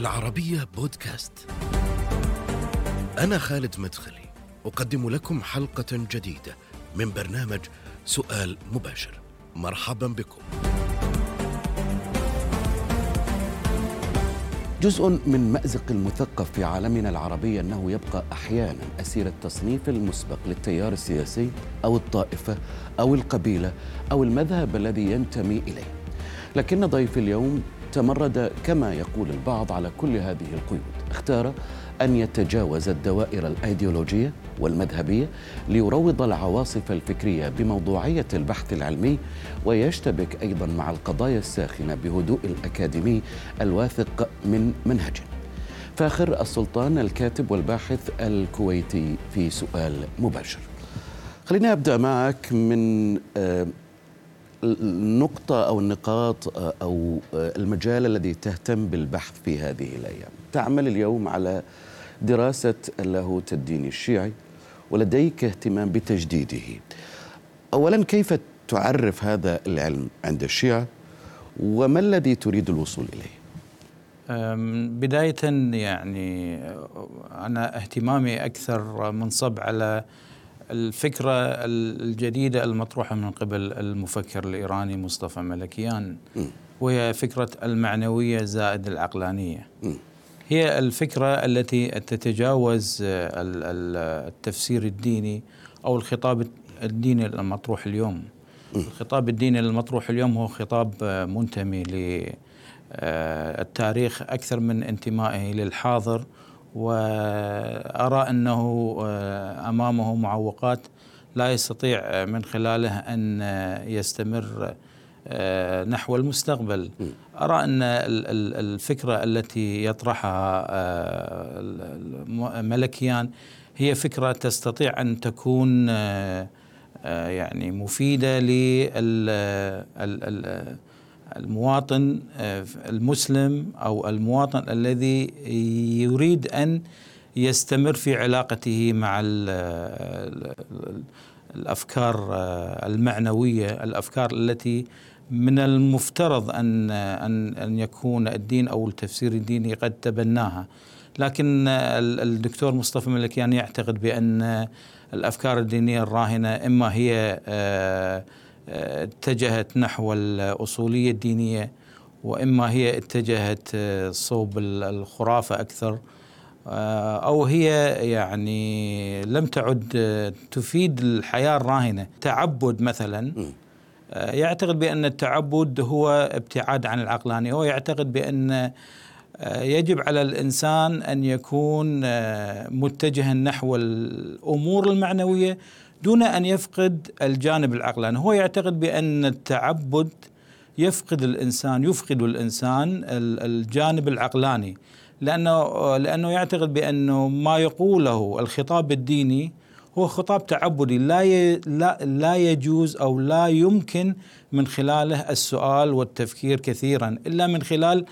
العربية بودكاست. أنا خالد مدخلي، أقدم لكم حلقة جديدة من برنامج سؤال مباشر. مرحبا بكم. جزء من مأزق المثقف في عالمنا العربي أنه يبقى أحيانا أسير التصنيف المسبق للتيار السياسي أو الطائفة أو القبيلة أو المذهب الذي ينتمي إليه لكن ضيف اليوم تمرد كما يقول البعض على كل هذه القيود. اختار أن يتجاوز الدوائر الأيديولوجية والمذهبية ليروض العواصف الفكرية بموضوعية البحث العلمي ويشتبك أيضا مع القضايا الساخنة بهدوء الأكاديمي الواثق من منهجه فاخر السلطان الكاتب والباحث الكويتي في سؤال مباشر. خليني أبدأ معك من آه النقطة أو النقاط أو المجال الذي تهتم بالبحث في هذه الأيام. تعمل اليوم على دراسة اللاهوت الديني الشيعي ولديك اهتمام بتجديده. أولا كيف تعرف هذا العلم عند الشيعة؟ وما الذي تريد الوصول إليه؟ بداية يعني أنا اهتمامي أكثر منصب على الفكرة الجديدة المطروحة من قبل المفكر الإيراني مصطفى ملكيان. وهي فكرة المعنوية زائد العقلانية. هي الفكرة التي تتجاوز التفسير الديني أو الخطاب الديني المطروح اليوم. الخطاب الديني المطروح اليوم هو خطاب منتمي للتاريخ أكثر من انتمائه للحاضر وأرى أنه أمامه معوقات لا يستطيع من خلالها أن يستمر نحو المستقبل. أرى أن الفكرة التي يطرحها ملكيان هي فكرة تستطيع أن تكون يعني مفيدة لل المواطن المسلم أو المواطن الذي يريد أن يستمر في علاقته مع الأفكار المعنوية، الأفكار التي من المفترض أن أن أن يكون الدين أو التفسير الديني قد تبناها. لكن الدكتور مصطفى ملكيان يعتقد بأن الأفكار الدينية الراهنة إما هي اتجهت نحو الأصولية الدينية وإما هي اتجهت صوب الخرافة أكثر أو هي يعني لم تعد تفيد الحياة الراهنة. تعبد مثلا يعتقد بأن التعبد هو ابتعاد عن العقلانية هو يعتقد بأن يجب على الإنسان أن يكون متجها نحو الأمور المعنوية دون أن يفقد الجانب العقلاني، هو يعتقد بأن التعبد يفقد الإنسان يفقد الإنسان الجانب العقلاني. لأنه لأنه يعتقد بأنه ما يقوله الخطاب الديني هو خطاب تعبدي. لا لا لا يجوز أو لا يمكن من خلاله السؤال والتفكير كثيرا. إلا من خلال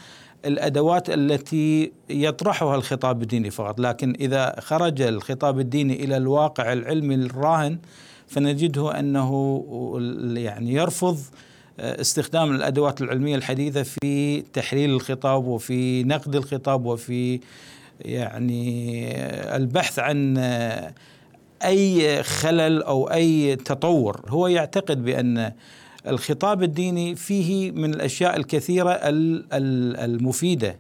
الأدوات التي يطرحها الخطاب الديني فقط، لكن إذا خرج الخطاب الديني إلى الواقع العلمي الراهن فنجده أنه يعني يرفض استخدام الأدوات العلمية الحديثة في تحليل الخطاب وفي نقد الخطاب وفي يعني البحث عن أي خلل أو أي تطور، هو يعتقد بأن الخطاب الديني فيه من الأشياء الكثيرة المفيدة.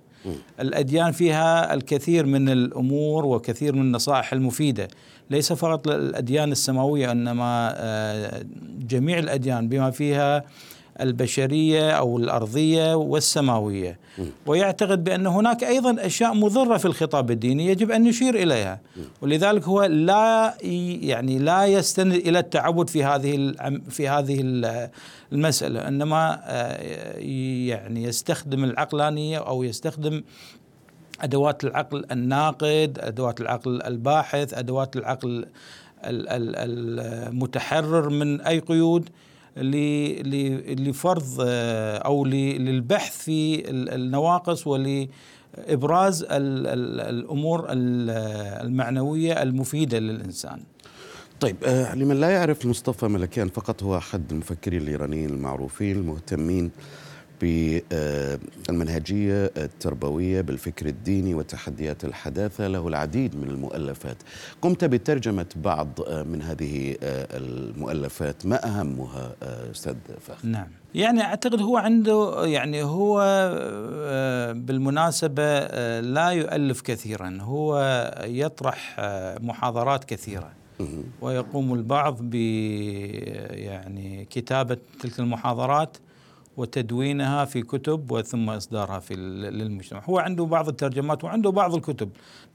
الأديان فيها الكثير من الأمور وكثير من النصائح المفيدة. ليس فقط الأديان السماوية إنما جميع الأديان بما فيها البشرية أو الأرضية والسماوية. ويعتقد بأن هناك أيضا أشياء مضرة في الخطاب الديني يجب أن نشير إليها. ولذلك هو لا يعني لا يستند إلى التعبد في هذه في هذه المسألة إنما يعني يستخدم العقلانية أو يستخدم أدوات العقل الناقد، أدوات العقل الباحث، أدوات العقل المتحرر من أي قيود. لفرض أو للبحث في النواقص ولإبراز الأمور المعنوية المفيدة للإنسان. طيب آه لمن لا يعرف مصطفى ملكيان فقط هو أحد المفكرين الإيرانيين المعروفين المهتمين بالمنهجية التربوية بالفكر الديني وتحديات الحداثة له العديد من المؤلفات. قمت بترجمة بعض من هذه المؤلفات. ما أهمها أستاذ فخر؟ نعم. يعني أعتقد هو عنده يعني هو آه، بالمناسبة آه، لا يؤلف كثيرا. هو يطرح آه، محاضرات كثيرة. ويقوم البعض ب يعني كتابة تلك المحاضرات. وتدوينها في كتب وثم إصدارها في للمجتمع. هو عنده بعض الترجمات وعنده بعض الكتب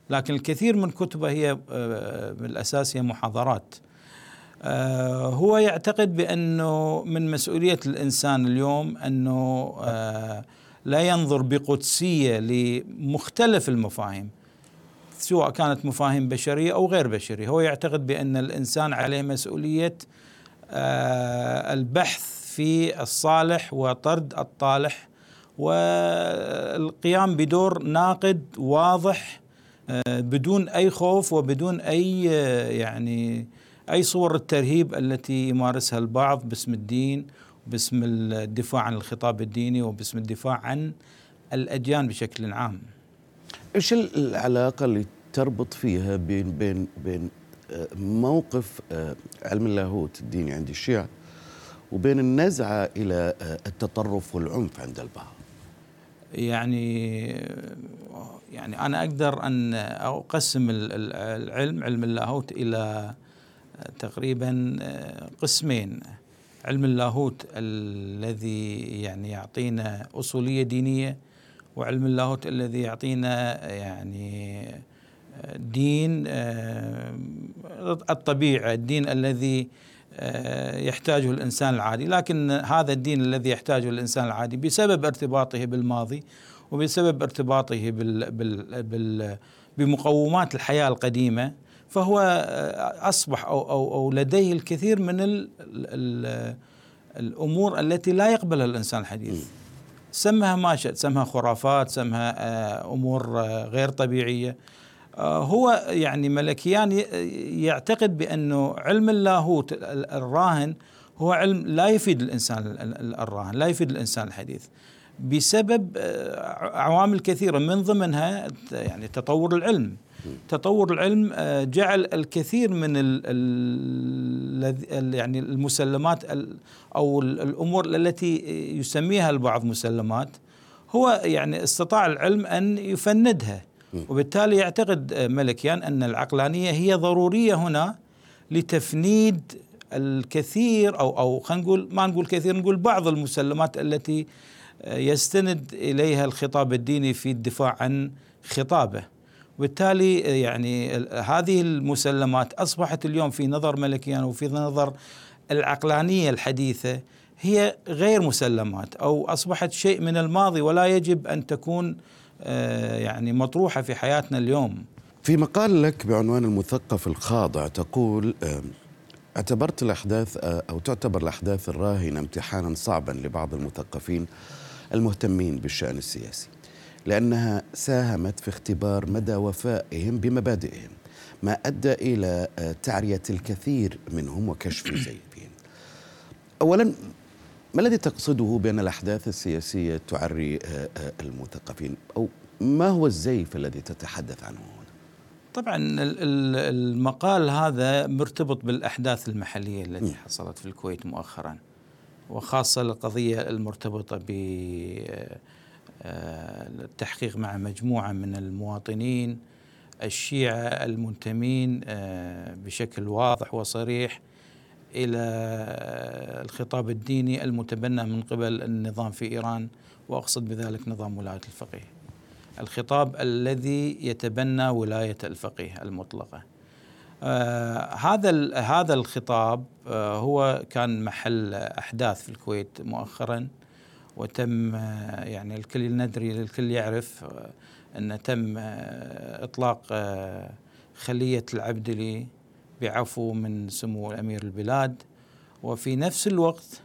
لكن الكثير من كتبه هي بالأساس هي محاضرات. آه، هو يعتقد بأنه من مسؤولية الإنسان اليوم أنه آه، لا ينظر بقدسية لمختلف المفاهيم سواء كانت مفاهيم بشرية أو غير بشرية، هو يعتقد بأن الإنسان عليه مسؤولية آه، البحث في الصالح وطرد الطالح والقيام بدور ناقد واضح بدون أي خوف وبدون أي يعني أي صور الترهيب التي يمارسها البعض باسم الدين باسم الدفاع عن الخطاب الديني وباسم الدفاع عن الأديان بشكل عام. إيش العلاقة اللي تربط فيها بين بين بين آه، موقف آه، علم اللاهوت الديني عند الشيعة وبين النزعة إلى آه، التطرف والعنف عند البعض. يعني يعني أنا أقدر أن أقسم العلم علم اللاهوت إلى تقريبا آه، قسمين. علم اللاهوت الذي يعني يعطينا أصولية دينية وعلم اللاهوت الذي يعطينا يعني آه، دين آه، الطبيعة الدين الذي يحتاجه الإنسان العادي. لكن هذا الدين الذي يحتاجه الإنسان العادي بسبب ارتباطه بالماضي وبسبب ارتباطه بال بال بال بمقومات الحياة القديمة فهو أصبح أو أو أو لديه الكثير من ال ال الأمور التي لا يقبلها الإنسان الحديث. سمها ما شئت سمها خرافات سمها آه، أمور آه، غير طبيعية. آه، هو يعني ملكيان يعتقد بأنه علم اللاهوت الراهن هو علم لا يفيد الإنسان الراهن لا يفيد الإنسان الحديث. بسبب عوامل كثيرة من ضمنها يعني تطور العلم. تطور العلم آه، جعل الكثير من ال يعني المسلمات أو الأمور التي يسميها البعض مسلمات هو يعني استطاع العلم أن يفندها. وبالتالي يعتقد ملكيان أن العقلانية هي ضرورية هنا لتفنيد الكثير أو أو خلينا نقول ما نقول كثير نقول بعض المسلمات التي يستند إليها الخطاب الديني في الدفاع عن خطابه. وبالتالي يعني هذه المسلمات أصبحت اليوم في نظر ملكيان وفي نظر العقلانية الحديثة هي غير مسلمات أو أصبحت شيء من الماضي ولا يجب أن تكون يعني مطروحة في حياتنا اليوم. في مقال لك بعنوان المثقف الخاضع تقول اعتبرت الأحداث آه، أو تعتبر الأحداث الراهنة امتحانا صعبا لبعض المثقفين المهتمين بالشأن السياسي. لأنها ساهمت في اختبار مدى وفائهم بمبادئهم ما أدى إلى آه، تعرية الكثير منهم وكشف زيفهم أولا ما الذي تقصده بأن الأحداث السياسية تعري آه، آه، المثقفين أو ما هو الزيف الذي تتحدث عنه هنا؟ طبعا المقال هذا مرتبط بالأحداث المحلية التي حصلت في الكويت مؤخرا وخاصة القضية المرتبطة ب التحقيق مع مجموعة من المواطنين الشيعة المنتمين آه، بشكل واضح وصريح إلى الخطاب الديني المتبنى من قبل النظام في إيران وأقصد بذلك نظام ولاية الفقيه. الخطاب الذي يتبنى ولاية الفقيه المطلقة. آه هذا هذا الخطاب آه هو كان محل أحداث في الكويت مؤخرا وتم يعني الكل ندري الكل يعرف أن تم إطلاق خلية العبدلي بعفو من سمو أمير البلاد وفي نفس الوقت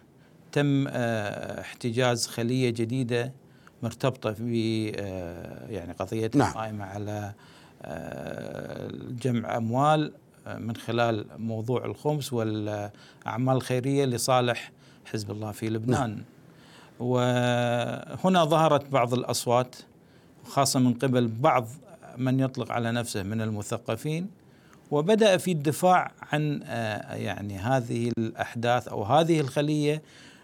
تم احتجاز خلية جديدة مرتبطة ب يعني قضية نعم. قائمة على جمع أموال من خلال موضوع الخمس والأعمال الخيرية لصالح حزب الله في لبنان نعم. وهنا ظهرت بعض الأصوات خاصة من قبل بعض من يطلق على نفسه من المثقفين وبدأ في الدفاع عن آه، يعني هذه الأحداث أو هذه الخلية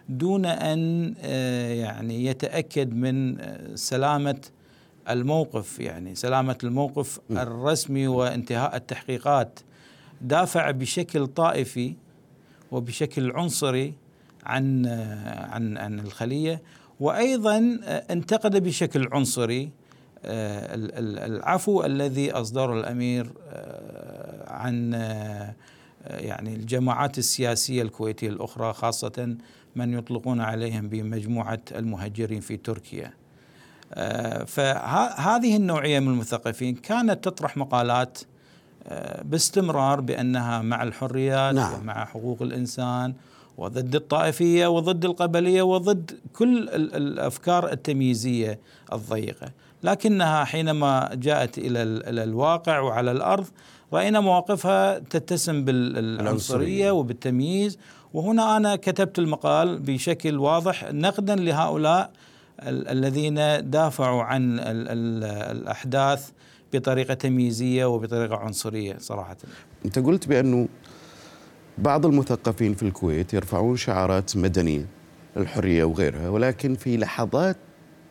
دون أن آه، يعني يتأكد من آه، سلامة الموقف يعني سلامة الموقف الرسمي وانتهاء التحقيقات. دافع بشكل طائفي وبشكل عنصري عن عن عن الخلية وأيضا انتقد بشكل عنصري العفو الذي أصدره الأمير عن يعني الجماعات السياسية الكويتية الأخرى خاصة من يطلقون عليهم بمجموعة المهجرين في تركيا. فهذه النوعية من المثقفين كانت تطرح مقالات باستمرار بأنها مع الحريات نعم. ومع حقوق الإنسان وضد الطائفية وضد القبلية وضد كل الأفكار التمييزية الضيقة، لكنها حينما جاءت إلى الواقع وعلى الأرض راينا مواقفها تتسم بالعنصرية وبالتمييز وهنا أنا كتبت المقال بشكل واضح نقدا لهؤلاء الذين دافعوا عن الأحداث بطريقة تمييزية وبطريقة عنصرية صراحة. أنت قلت بانه بعض المثقفين في الكويت يرفعون شعارات مدنية الحريه وغيرها ولكن في لحظات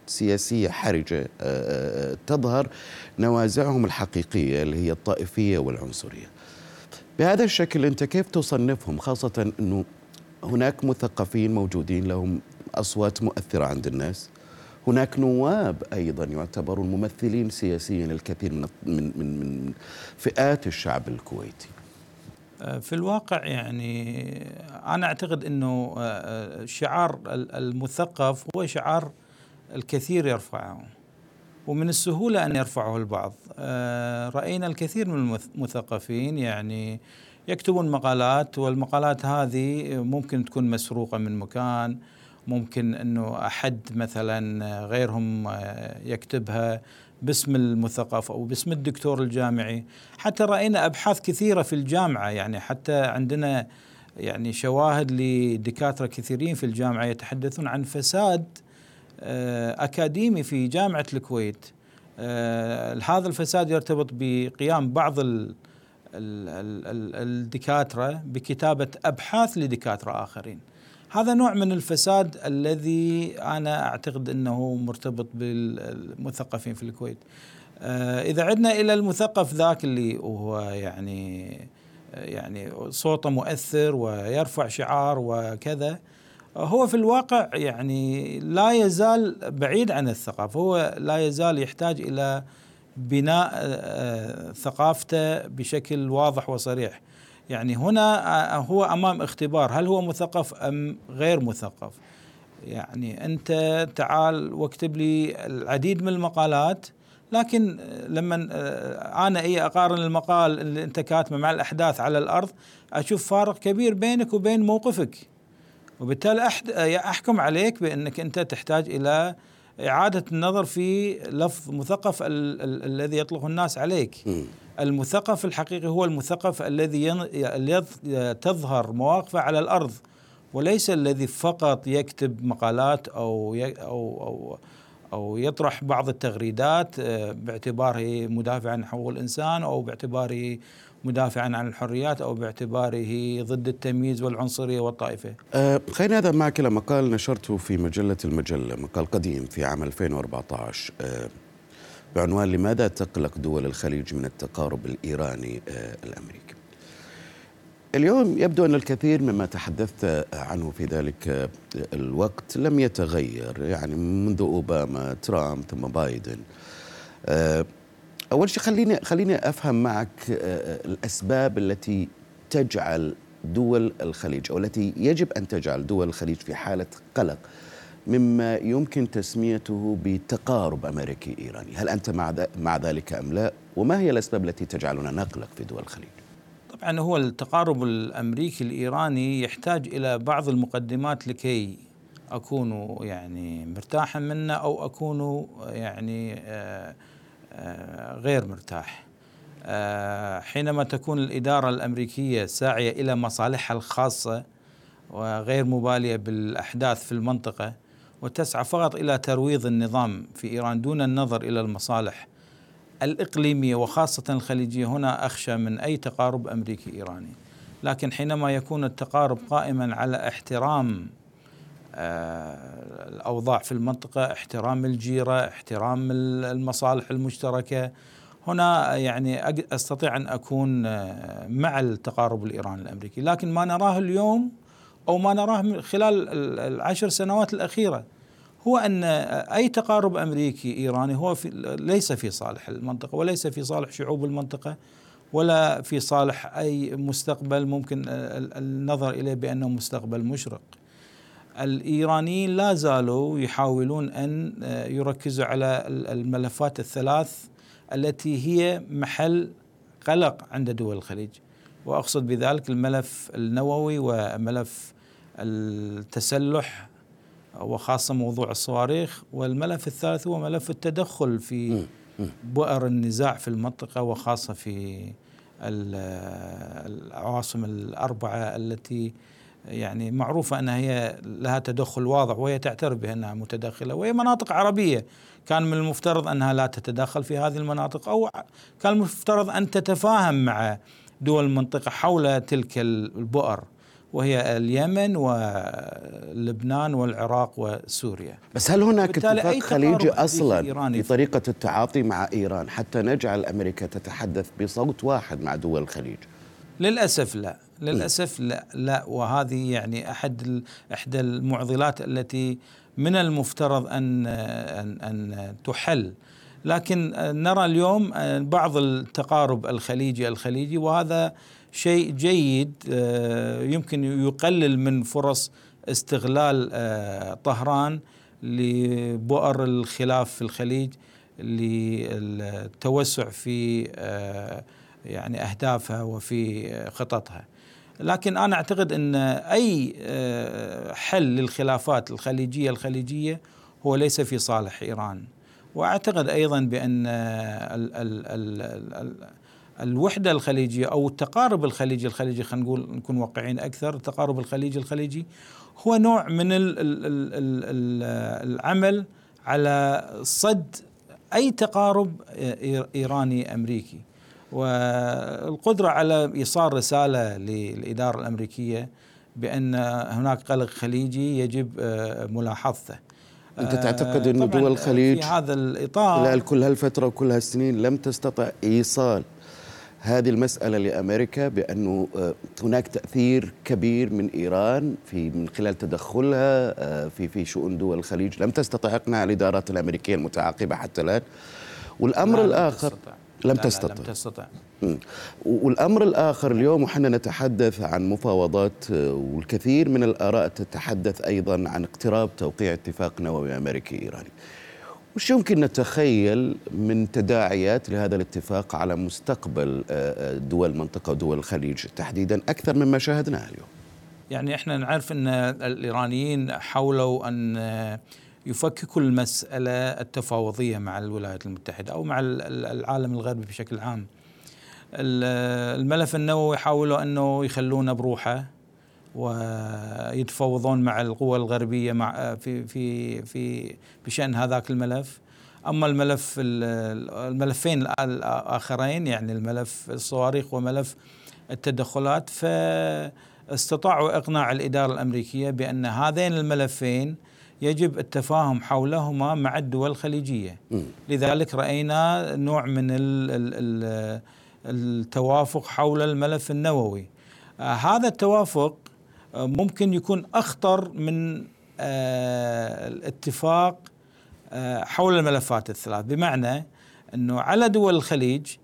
سياسية حرجة آه، آه، تظهر نوازعهم الحقيقية اللي هي الطائفية والعنصرية. بهذا الشكل أنت كيف تصنفهم خاصة أنه هناك مثقفين موجودين لهم أصوات مؤثرة عند الناس هناك نواب أيضا يعتبرون ممثلين سياسيا الكثير من من من فئات الشعب الكويتي. آه، في الواقع يعني أنا أعتقد أنه شعار المثقف هو شعار الكثير يرفعه ومن السهولة أن يرفعه البعض. آه، رأينا الكثير من المثقفين يعني يكتبون مقالات والمقالات هذه ممكن تكون مسروقة من مكان ممكن أنه أحد مثلا غيرهم آه، يكتبها باسم المثقف أو باسم الدكتور الجامعي. حتى رأينا أبحاث كثيرة في الجامعة يعني حتى عندنا يعني شواهد لدكاترة كثيرين في الجامعة يتحدثون عن فساد أكاديمي في جامعة الكويت آه، هذا الفساد يرتبط بقيام بعض الدكاترة بكتابة أبحاث لدكاترة آخرين. هذا نوع من الفساد الذي أنا أعتقد إنه مرتبط بالمثقفين في الكويت. آه، إذا عدنا إلى المثقف ذاك اللي هو يعني يعني صوته مؤثر ويرفع شعار وكذا هو في الواقع يعني لا يزال بعيد عن الثقافة. هو لا يزال يحتاج إلى بناء آه، ثقافته بشكل واضح وصريح. يعني هنا آه، هو أمام اختبار. هل هو مثقف أم غير مثقف؟ يعني أنت تعال واكتب لي العديد من المقالات لكن لما آه، أنا إي أقارن المقال اللي انت كاتبه مع الأحداث على الأرض أشوف فارق كبير بينك وبين موقفك. وبالتالي أحكم عليك بأنك أنت تحتاج إلى إعادة النظر في لفظ مثقف الذي يطلقه الناس عليك. م. المثقف الحقيقي هو المثقف الذي تظهر مواقفه على الأرض وليس الذي فقط يكتب مقالات أو أو أو أو يطرح بعض التغريدات آه، باعتباره مدافع عن حقوق الإنسان أو باعتباره مدافعا عن الحريات أو باعتباره ضد التمييز والعنصرية والطائفة. أه خلينا هذا معك مقال نشرته في مجلة المجلة مقال قديم في عام 2014 أه بعنوان لماذا تقلق دول الخليج من التقارب الإيراني أه الأمريكي. اليوم يبدو أن الكثير مما تحدثت عنه في ذلك آه، الوقت لم يتغير يعني منذ أوباما ترامب ثم بايدن. أه أول شيء خليني خليني أفهم معك آه، آه، الأسباب التي تجعل دول الخليج أو التي يجب أن تجعل دول الخليج في حالة قلق مما يمكن تسميته بتقارب أمريكي إيراني، هل أنت مع مع ذلك أم لا؟ وما هي الأسباب التي تجعلنا نقلق في دول الخليج؟ طبعا هو التقارب الأمريكي الإيراني يحتاج إلى بعض المقدمات لكي أكون يعني مرتاحا منه أو أكون يعني آه غير مرتاح. آه، حينما تكون الإدارة الأمريكية ساعية إلى مصالحها الخاصة وغير مبالية بالأحداث في المنطقة وتسعى فقط إلى ترويض النظام في إيران دون النظر إلى المصالح الإقليمية وخاصة الخليجية هنا أخشى من أي تقارب أمريكي إيراني. لكن حينما يكون التقارب قائما على احترام آه، الأوضاع في المنطقة احترام الجيرة احترام المصالح المشتركة هنا يعني أستطيع أن أكون آه، مع التقارب الايراني الأمريكي لكن ما نراه اليوم أو ما نراه خلال العشر سنوات الأخيرة هو أن أي تقارب أمريكي إيراني هو في ليس في صالح المنطقة وليس في صالح شعوب المنطقة ولا في صالح أي مستقبل ممكن النظر إليه بأنه مستقبل مشرق. الإيرانيين لا زالوا يحاولون أن يركزوا على الملفات الثلاث التي هي محل قلق عند دول الخليج. وأقصد بذلك الملف النووي وملف التسلح وخاصة موضوع الصواريخ والملف الثالث هو ملف التدخل في بؤر النزاع في المنطقة وخاصة في العواصم الأربعة التي يعني معروفة انها هي لها تدخل واضح وهي تعترف بانها متدخله وهي مناطق عربية. كان من المفترض أنها لا تتدخل في هذه المناطق أو كان المفترض أن تتفاهم مع دول المنطقة حول تلك البؤر وهي اليمن ولبنان والعراق وسوريا. بس هل هناك اتفاق خليجي أصلا في طريقة التعاطي مع إيران حتى نجعل أمريكا تتحدث بصوت واحد مع دول الخليج؟ للأسف لا. للأسف لا لا وهذه يعني أحد إحدى المعضلات التي من المفترض أن أن أن تحل لكن نرى اليوم بعض التقارب الخليجي الخليجي وهذا شيء جيد يمكن يقلل من فرص استغلال طهران لبؤر الخلاف في الخليج للتوسع في يعني أهدافها وفي خططها. لكن أنا أعتقد إن أي آه، حل للخلافات الخليجية الخليجية هو ليس في صالح إيران. وأعتقد أيضا بأن ال ال ال ال الوحدة الخليجية أو التقارب الخليجي الخليجي خلينا نقول نكون واقعيين أكثر التقارب الخليجي الخليجي هو نوع من ال ال ال ال العمل على صد أي تقارب إيراني أمريكي. والقدرة على إيصال رسالة للإدارة الأمريكية بأن هناك قلق خليجي يجب آه، ملاحظته. أنت تعتقد أن دول الخليج في هذا الإطار خلال كل هالفترة وكل هالسنين لم تستطع إيصال هذه المسألة لأمريكا بأنه آه، هناك تأثير كبير من إيران في من خلال تدخلها آه، في في شؤون دول الخليج. لم تستطع إقناع الإدارات الأمريكية المتعاقبة حتى الآن. والأمر الآخر تستطع. لم تستطع. لم تستطع. والأمر الآخر اليوم وحنا نتحدث عن مفاوضات آه، والكثير من الآراء تتحدث أيضا عن اقتراب توقيع اتفاق نووي أمريكي إيراني. وش يمكن نتخيل من تداعيات لهذا الاتفاق على مستقبل آه، آه، دول المنطقة ودول الخليج تحديدا أكثر مما شاهدناه اليوم؟ يعني إحنا نعرف إن الإيرانيين حاولوا أن يفككوا المسألة التفاوضية مع الولايات المتحدة أو مع العالم الغربي بشكل عام. الملف النووي حاولوا أنه يخلونه بروحه ويتفاوضون مع القوى الغربية مع في في في بشأن هذاك الملف. أما الملف الملفين الآخرين يعني الملف الصواريخ وملف التدخلات فاستطاعوا إقناع الإدارة الأمريكية بأن هذين الملفين يجب التفاهم حولهما مع الدول الخليجية. لذلك رأينا نوع من التوافق حول الملف النووي. آه، هذا التوافق آه، ممكن يكون أخطر من آه، الاتفاق حول الملفات الثلاث. بمعنى إنه على دول الخليج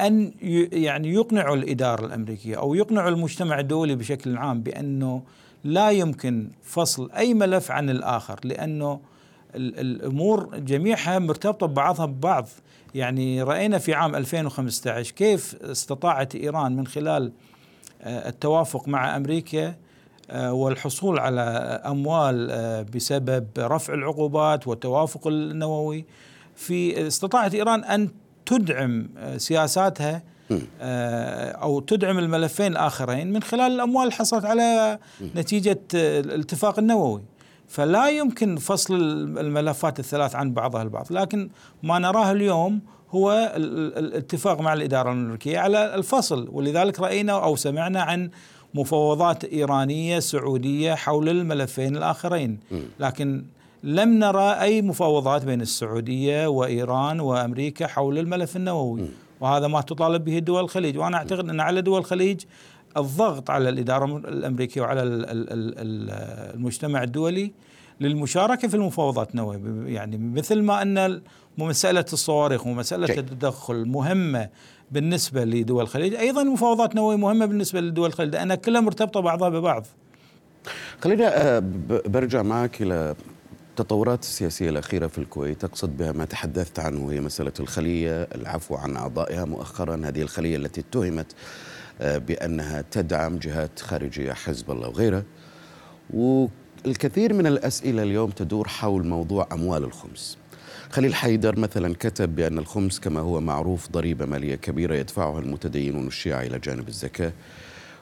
أن يعني يقنعوا الإدارة الأمريكية أو يقنعوا المجتمع الدولي بشكل عام بأنه لا يمكن فصل أي ملف عن الآخر لأنه الأمور جميعها مرتبطة ببعضها ببعض. يعني رأينا في عام 2015 كيف استطاعت إيران من خلال آه، التوافق مع أمريكا آه، والحصول على أموال آه، بسبب رفع العقوبات والتوافق النووي. في استطاعت إيران أن تدعم سياساتها آه، أو تدعم الملفين الآخرين من خلال الأموال اللي حصلت على نتيجة الاتفاق النووي. فلا يمكن فصل الملفات الثلاث عن بعضها البعض. لكن ما نراه اليوم هو الاتفاق مع الإدارة الأمريكية على الفصل. ولذلك رأينا أو سمعنا عن مفاوضات إيرانية سعودية حول الملفين الآخرين. لكن لم نرى أي مفاوضات بين السعودية وإيران وأمريكا حول الملف النووي. وهذا ما تطالب به دول الخليج. وأنا أعتقد أن على دول الخليج الضغط على الإدارة الأمريكية وعلى المجتمع الدولي للمشاركة في المفاوضات النووية يعني مثل ما أن مسألة الصواريخ ومسألة التدخل مهمة بالنسبة لدول الخليج. أيضا المفاوضات النووية مهمة بالنسبة لدول الخليج لأنها كلها مرتبطة بعضها ببعض. خلينا آه، برجع معك إلى التطورات السياسية الأخيرة في الكويت أقصد بها ما تحدثت عنه هي مسألة الخلية العفو عن أعضائها مؤخرا. هذه الخلية التي اتهمت آه، بأنها تدعم جهات خارجية حزب الله وغيرها. والكثير من الأسئلة اليوم تدور حول موضوع أموال الخمس. خليل حيدر مثلا كتب بأن الخمس كما هو معروف ضريبة مالية كبيرة يدفعها المتدينون الشيعة إلى جانب الزكاة.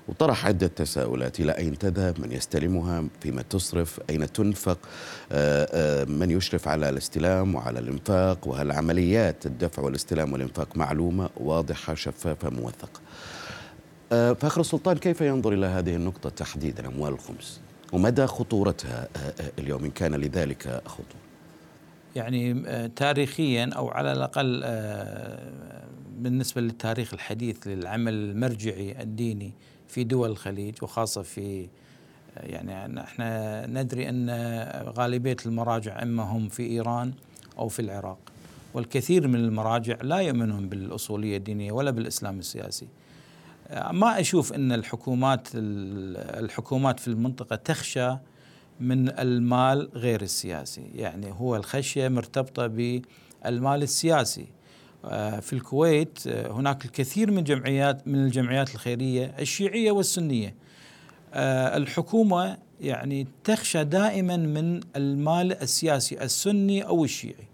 وطرح عدة تساؤلات إلى أين تذهب من يستلمها فيما تصرف أين تنفق آه، آه، من يشرف على الاستلام وعلى الإنفاق وهل عمليات الدفع والاستلام والإنفاق معلومة واضحة شفافة موثقة. آه، فاخر السلطان كيف ينظر إلى هذه النقطة تحديدا أموال الخمس؟ ومدى خطورتها اليوم إن كان لذلك خطورة؟ يعني تاريخيا أو على الأقل بالنسبة للتاريخ الحديث للعمل المرجعي الديني في دول الخليج وخاصة في يعني إحنا ندري أن غالبية المراجع إما هم في إيران أو في العراق والكثير من المراجع لا يؤمنون بالأصولية الدينية ولا بالإسلام السياسي. ما أشوف أن الحكومات الحكومات في المنطقة تخشى من المال غير السياسي، يعني هو الخشية مرتبطة بالمال السياسي في الكويت آه، هناك الكثير من جمعيات من الجمعيات الخيرية الشيعية والسنية. آه، الحكومة يعني تخشى دائما من المال السياسي السني أو الشيعي.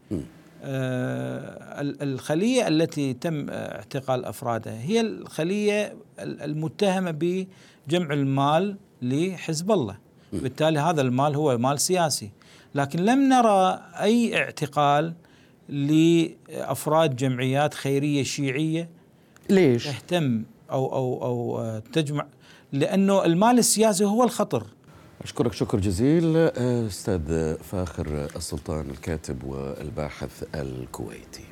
الخلية التي تم اعتقال أفرادها هي الخلية المتهمة بجمع المال لحزب الله. بالتالي هذا المال هو مال سياسي. لكن لم نرى أي اعتقال لأفراد جمعيات خيرية شيعية ليش؟ تهتم أو أو أو تجمع لأنه المال السياسي هو الخطر. أشكرك شكر جزيل. أستاذ فاخر السلطان الكاتب والباحث الكويتي.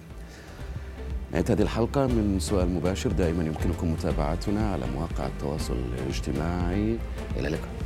نهاية هذه الحلقة من سؤال مباشر دائما يمكنكم متابعتنا على مواقع التواصل الاجتماعي. إلى اللقاء.